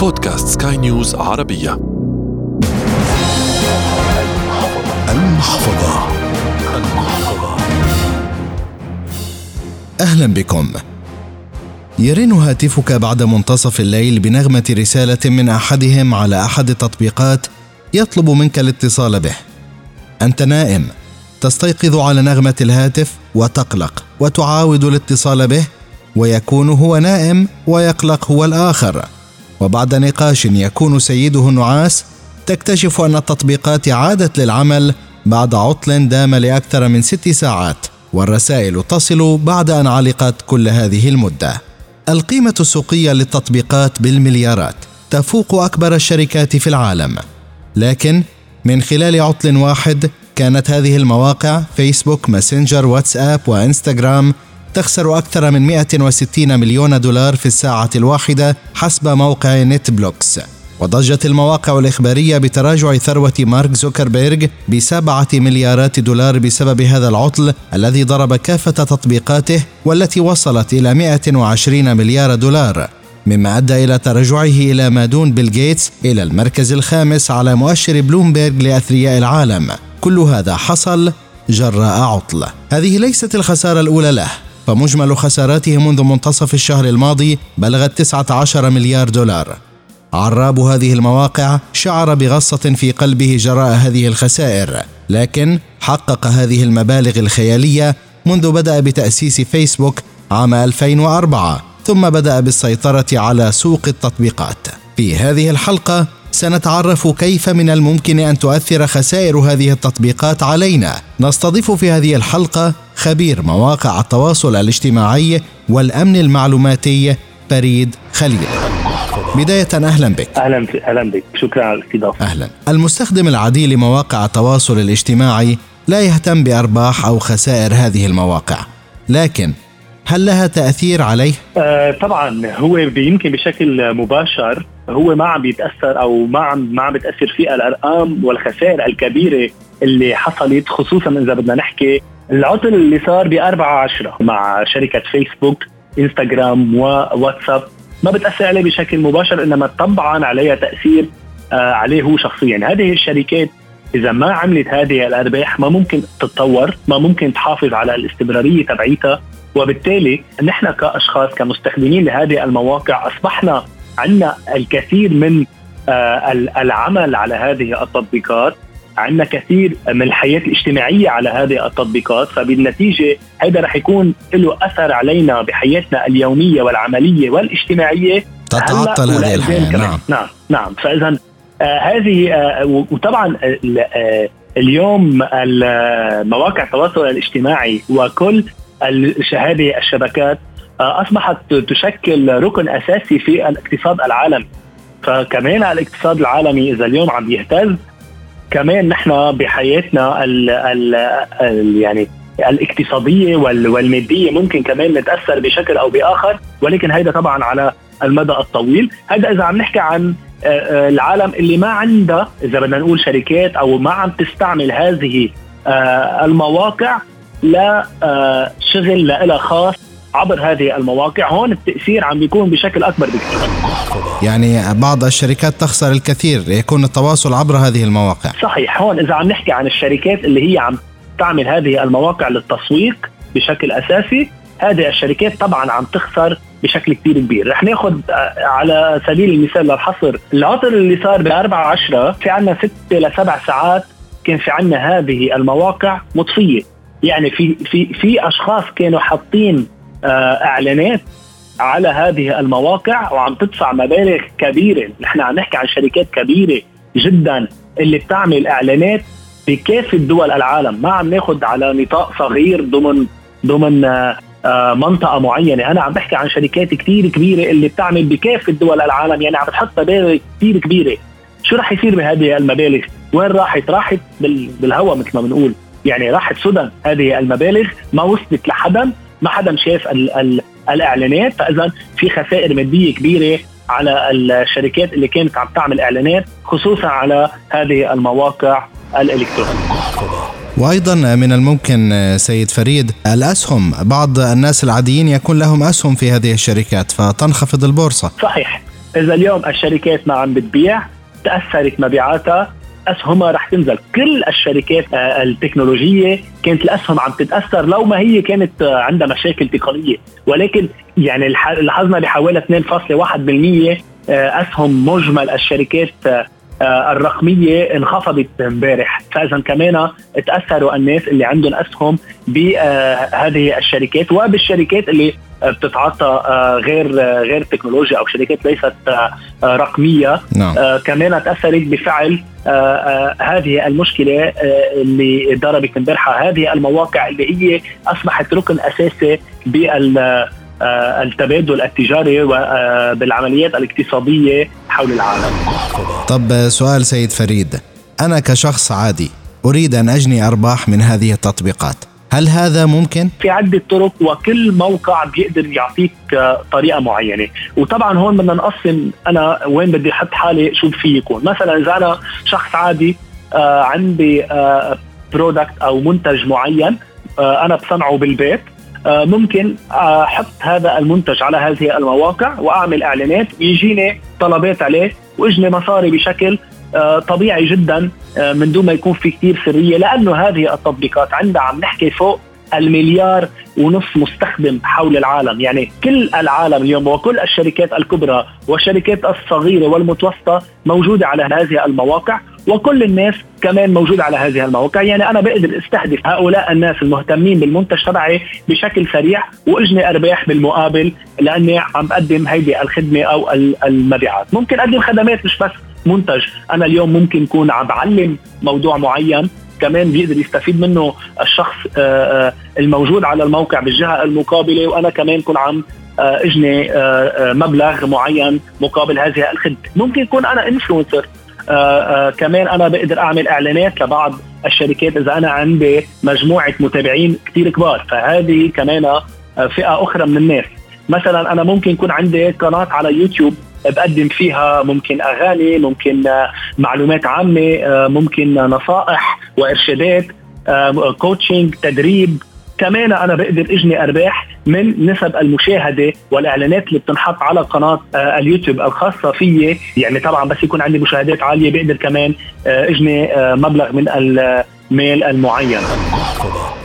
بودكاست سكاي نيوز عربية. المحفظة. المحفظة. أهلا بكم. يرن هاتفك بعد منتصف الليل بنغمة رسالة من أحدهم على أحد التطبيقات يطلب منك الاتصال به. أنت نائم. تستيقظ على نغمة الهاتف وتقلق وتعاود الاتصال به ويكون هو نائم ويقلق هو الآخر. وبعد نقاش يكون سيده النعاس تكتشف أن التطبيقات عادت للعمل بعد عطل دام لأكثر من ست ساعات والرسائل تصل بعد أن علقت كل هذه المدة. القيمة السوقية للتطبيقات بالمليارات تفوق أكبر الشركات في العالم. لكن من خلال عطل واحد كانت هذه المواقع فيسبوك ماسنجر واتساب وإنستغرام تخسر أكثر من 160 مليون دولار في الساعة الواحدة حسب موقع نت بلوكس وضجت المواقع الإخبارية بتراجع ثروة مارك زوكربيرغ بسبعة مليارات دولار بسبب هذا العطل الذي ضرب كافة تطبيقاته والتي وصلت إلى 120 مليار دولار. مما أدى إلى تراجعه إلى ما دون بيل جيتس إلى المركز الخامس على مؤشر بلومبيرغ لأثرياء العالم. كل هذا حصل جراء عطل. هذه ليست الخسارة الأولى له. فمجمل خساراته منذ منتصف الشهر الماضي بلغت 19 مليار دولار. عراب هذه المواقع شعر بغصة في قلبه جراء هذه الخسائر لكن حقق هذه المبالغ الخيالية منذ بدأ بتأسيس فيسبوك عام 2004 ثم بدأ بالسيطرة على سوق التطبيقات. في هذه الحلقة سنتعرف كيف من الممكن أن تؤثر خسائر هذه التطبيقات علينا. نستضيف في هذه الحلقة خبير مواقع التواصل الاجتماعي والأمن المعلوماتي فريد خليل. بداية أهلا بك. أهلا أهلا بك. شكرا على الاستضافة. أهلا. المستخدم العادي لمواقع التواصل الاجتماعي لا يهتم بأرباح أو خسائر هذه المواقع. لكن هل لها تأثير عليه؟ آه طبعا هو يمكن بشكل مباشر هو ما عم بيتاثر أو ما عم ما عم بتاثر فيه الأرقام والخسائر الكبيرة اللي حصلت خصوصا إذا بدنا نحكي العطل اللي صار ب 4 10 مع شركة فيسبوك انستغرام وواتساب ما بتأثر عليه بشكل مباشر إنما طبعا عليها تأثير آه عليه هو شخصيا. هذه الشركات إذا ما عملت هذه الأرباح ما ممكن تتطور ما ممكن تحافظ على الاستمرارية تبعيتها. وبالتالي نحن كأشخاص كمستخدمين لهذه المواقع أصبحنا عندنا الكثير من آه، العمل على هذه التطبيقات عندنا كثير من الحياة الاجتماعية على هذه التطبيقات فبالنتيجة هذا رح يكون له أثر علينا بحياتنا اليومية والعملية والاجتماعية. تتعطل هذه الحياة. نعم. نعم. نعم. فإذا آه هذه آه وطبعا آه اليوم مواقع التواصل الاجتماعي وكل هذه الشبكات أصبحت تشكل ركن أساسي في الاقتصاد العالمي. فكمان الاقتصاد العالمي إذا اليوم عم يهتز كمان نحن بحياتنا ال ال ال يعني الاقتصادية والمادية ممكن كمان نتأثر بشكل أو بآخر ولكن هيدا طبعا على المدى الطويل. هذا إذا عم نحكي عن آه، آه، العالم اللي ما عندها إذا بدنا نقول شركات أو ما عم تستعمل هذه المواقع لا شغل لها خاص عبر هذه المواقع هون التأثير عم بيكون بشكل أكبر بكثير. يعني بعض الشركات تخسر الكثير يكون التواصل عبر هذه المواقع. صحيح هون إذا عم نحكي عن الشركات اللي هي عم تعمل هذه المواقع للتسويق بشكل أساسي هذه الشركات طبعا عم تخسر بشكل كثير كبير. رح ناخذ آه، على سبيل المثال للحصر العطل اللي صار ب 4 10 في عندنا 6 ل 7 ساعات كان في عندنا هذه المواقع مطفية. يعني في في في أشخاص كانوا حاطين إعلانات على هذه المواقع وعم تدفع مبالغ كبيرة، نحن عم نحكي عن شركات كبيرة جدا اللي بتعمل إعلانات بكافه دول العالم، ما عم ناخذ على نطاق صغير ضمن ضمن آه، آه، منطقة معينة، أنا عم بحكي عن شركات كثير كبيرة اللي بتعمل بكافه دول العالم، يعني عم بتحط مبالغ كثير كبيرة. شو رح يصير بهذه المبالغ؟ وين راحت؟ راحت بالهواء مثل ما بنقول، يعني راحت سدى هذه المبالغ ما وصلت لحدا ما حدا شاف ال ال الإعلانات. فإذا في خسائر مادية كبيرة على الشركات اللي كانت عم تعمل إعلانات خصوصا على هذه المواقع الإلكترونية. وأيضا من الممكن سيد فريد الأسهم. بعض الناس العاديين يكون لهم أسهم في هذه الشركات فتنخفض البورصة. صحيح. إذا اليوم الشركات ما عم بتبيع تأثرت مبيعاتها اسهمها رح تنزل. كل الشركات آه، التكنولوجية كانت الاسهم عم تتأثر لو ما هي كانت آه، عندها مشاكل تقنية. ولكن يعني لاحظنا بحوالي 2.1% آه، أسهم مجمل الشركات الرقمية انخفضت امبارح. فإذا كمان تأثروا الناس اللي عندهم أسهم بهذه الشركات وبالشركات اللي بتتعاطى غير غير تكنولوجيا أو شركات ليست رقمية نعم. كمان تاثرت بفعل آه، آه، هذه المشكلة آه، اللي ضربت امبارح هذه المواقع اللي هي أصبحت ركن أساسي بال التبادل التجاري وبالعمليات الاقتصادية حول العالم. طب سؤال سيد فريد، أنا كشخص عادي أريد أن أجني أرباح من هذه التطبيقات، هل هذا ممكن؟ في عدة طرق وكل موقع بيقدر يعطيك طريقة معينة وطبعا هون بدنا نقسم أنا وين بدي أحط حالي شو في يكون مثلا إذا أنا شخص عادي آه عندي آه برودكت أو منتج معين آه أنا بصنعه بالبيت آه ممكن أحط هذا المنتج على هذه المواقع وأعمل إعلانات ويجيني طلبات عليه وإجني مصاري بشكل آه، طبيعي جدا آه، من دون ما يكون في كثير سرية لأنه هذه التطبيقات عندها عم نحكي فوق المليار ونص مستخدم حول العالم. يعني كل العالم اليوم وكل الشركات الكبرى والشركات الصغيرة والمتوسطة موجودة على هذه المواقع وكل الناس كمان موجودة على هذه المواقع. يعني أنا بقدر استهدف هؤلاء الناس المهتمين بالمنتج تبعي بشكل سريع وأجني أرباح بالمقابل لأني عم بقدم هيدي الخدمة أو المبيعات. ممكن أقدم خدمات مش بس منتج. أنا اليوم ممكن أكون عم بعلم موضوع معين كمان بيقدر يستفيد منه الشخص آه، آه، الموجود على الموقع بالجهة المقابلة وأنا كمان كون عم آه، أجني مبلغ معين مقابل هذه الخدمة. ممكن يكون أنا انفلونسر كمان أنا بقدر أعمل إعلانات لبعض الشركات إذا أنا عندي مجموعة متابعين كثير كبار. فهذه كمان فئة أخرى من الناس. مثلا أنا ممكن يكون عندي قناة على يوتيوب. بقدم فيها ممكن أغاني ممكن معلومات عامة ممكن نصائح وإرشادات coaching تدريب. كمان أنا بقدر إجني أرباح من نسب المشاهدة والإعلانات اللي بتنحط على قناة اليوتيوب الخاصة فيي. يعني طبعا بس يكون عندي مشاهدات عالية بقدر كمان إجني مبلغ من المال المعين.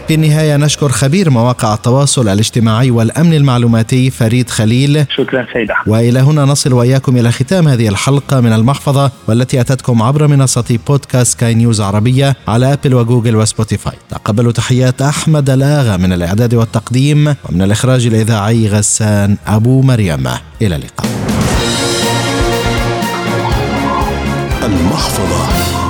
في النهاية نشكر خبير مواقع التواصل الاجتماعي والأمن المعلوماتي فريد خليل. شكرا سيد وإلى هنا نصل وإياكم إلى ختام هذه الحلقة من المحفظة والتي أتتكم عبر منصة بودكاست سكاي نيوز عربية على أبل وجوجل وسبوتيفاي. تقبلوا تحيات أحمد الآغا من الإعداد والتقديم ومن الإخراج الإذاعي غسان أبو مريم. إلى اللقاء. المحفظة.